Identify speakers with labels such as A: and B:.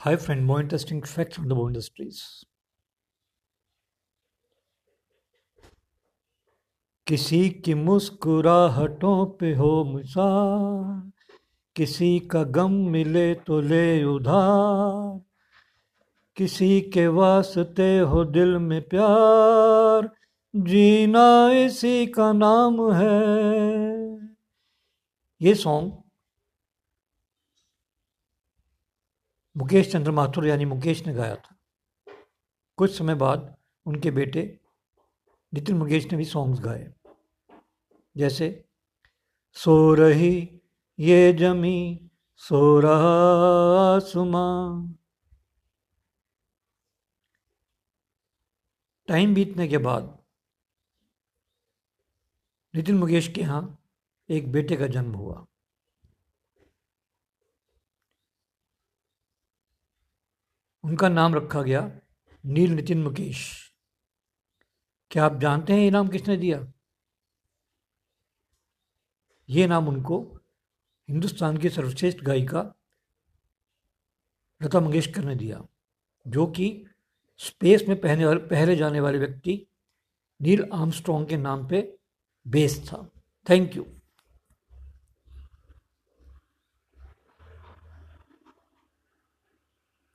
A: Hi friend, more interesting facts on the Bow Industries. किसी की मुस्कुराहटों पे हो मुसार किसी का गम मिले तो ले उधार किसी के वास्ते हो दिल में प्यार जीना इसी का नाम है ये सॉन्ग मुकेश चंद्र माथुर यानी मुकेश ने गाया था। कुछ समय बाद उनके बेटे नितिन मुकेश ने भी सॉन्ग्स गाए। जैसे, सो रही ये जमी, सो रहा सुमा टाइम बीतने के बाद नितिन मुकेश के यहाँ एक बेटे का जन्म हुआ। उनका नाम रखा गया नील नितिन मुकेश। क्या आप जानते हैं ये नाम किसने दिया? ये नाम उनको हिंदुस्तान की सर्वश्रेष्ठ गायिका लता मंगेशकर ने दिया, जो कि स्पेस में पहने पहले जाने वाले व्यक्ति नील आर्मस्ट्रॉन्ग के नाम पे बेस्ड था। Thank you.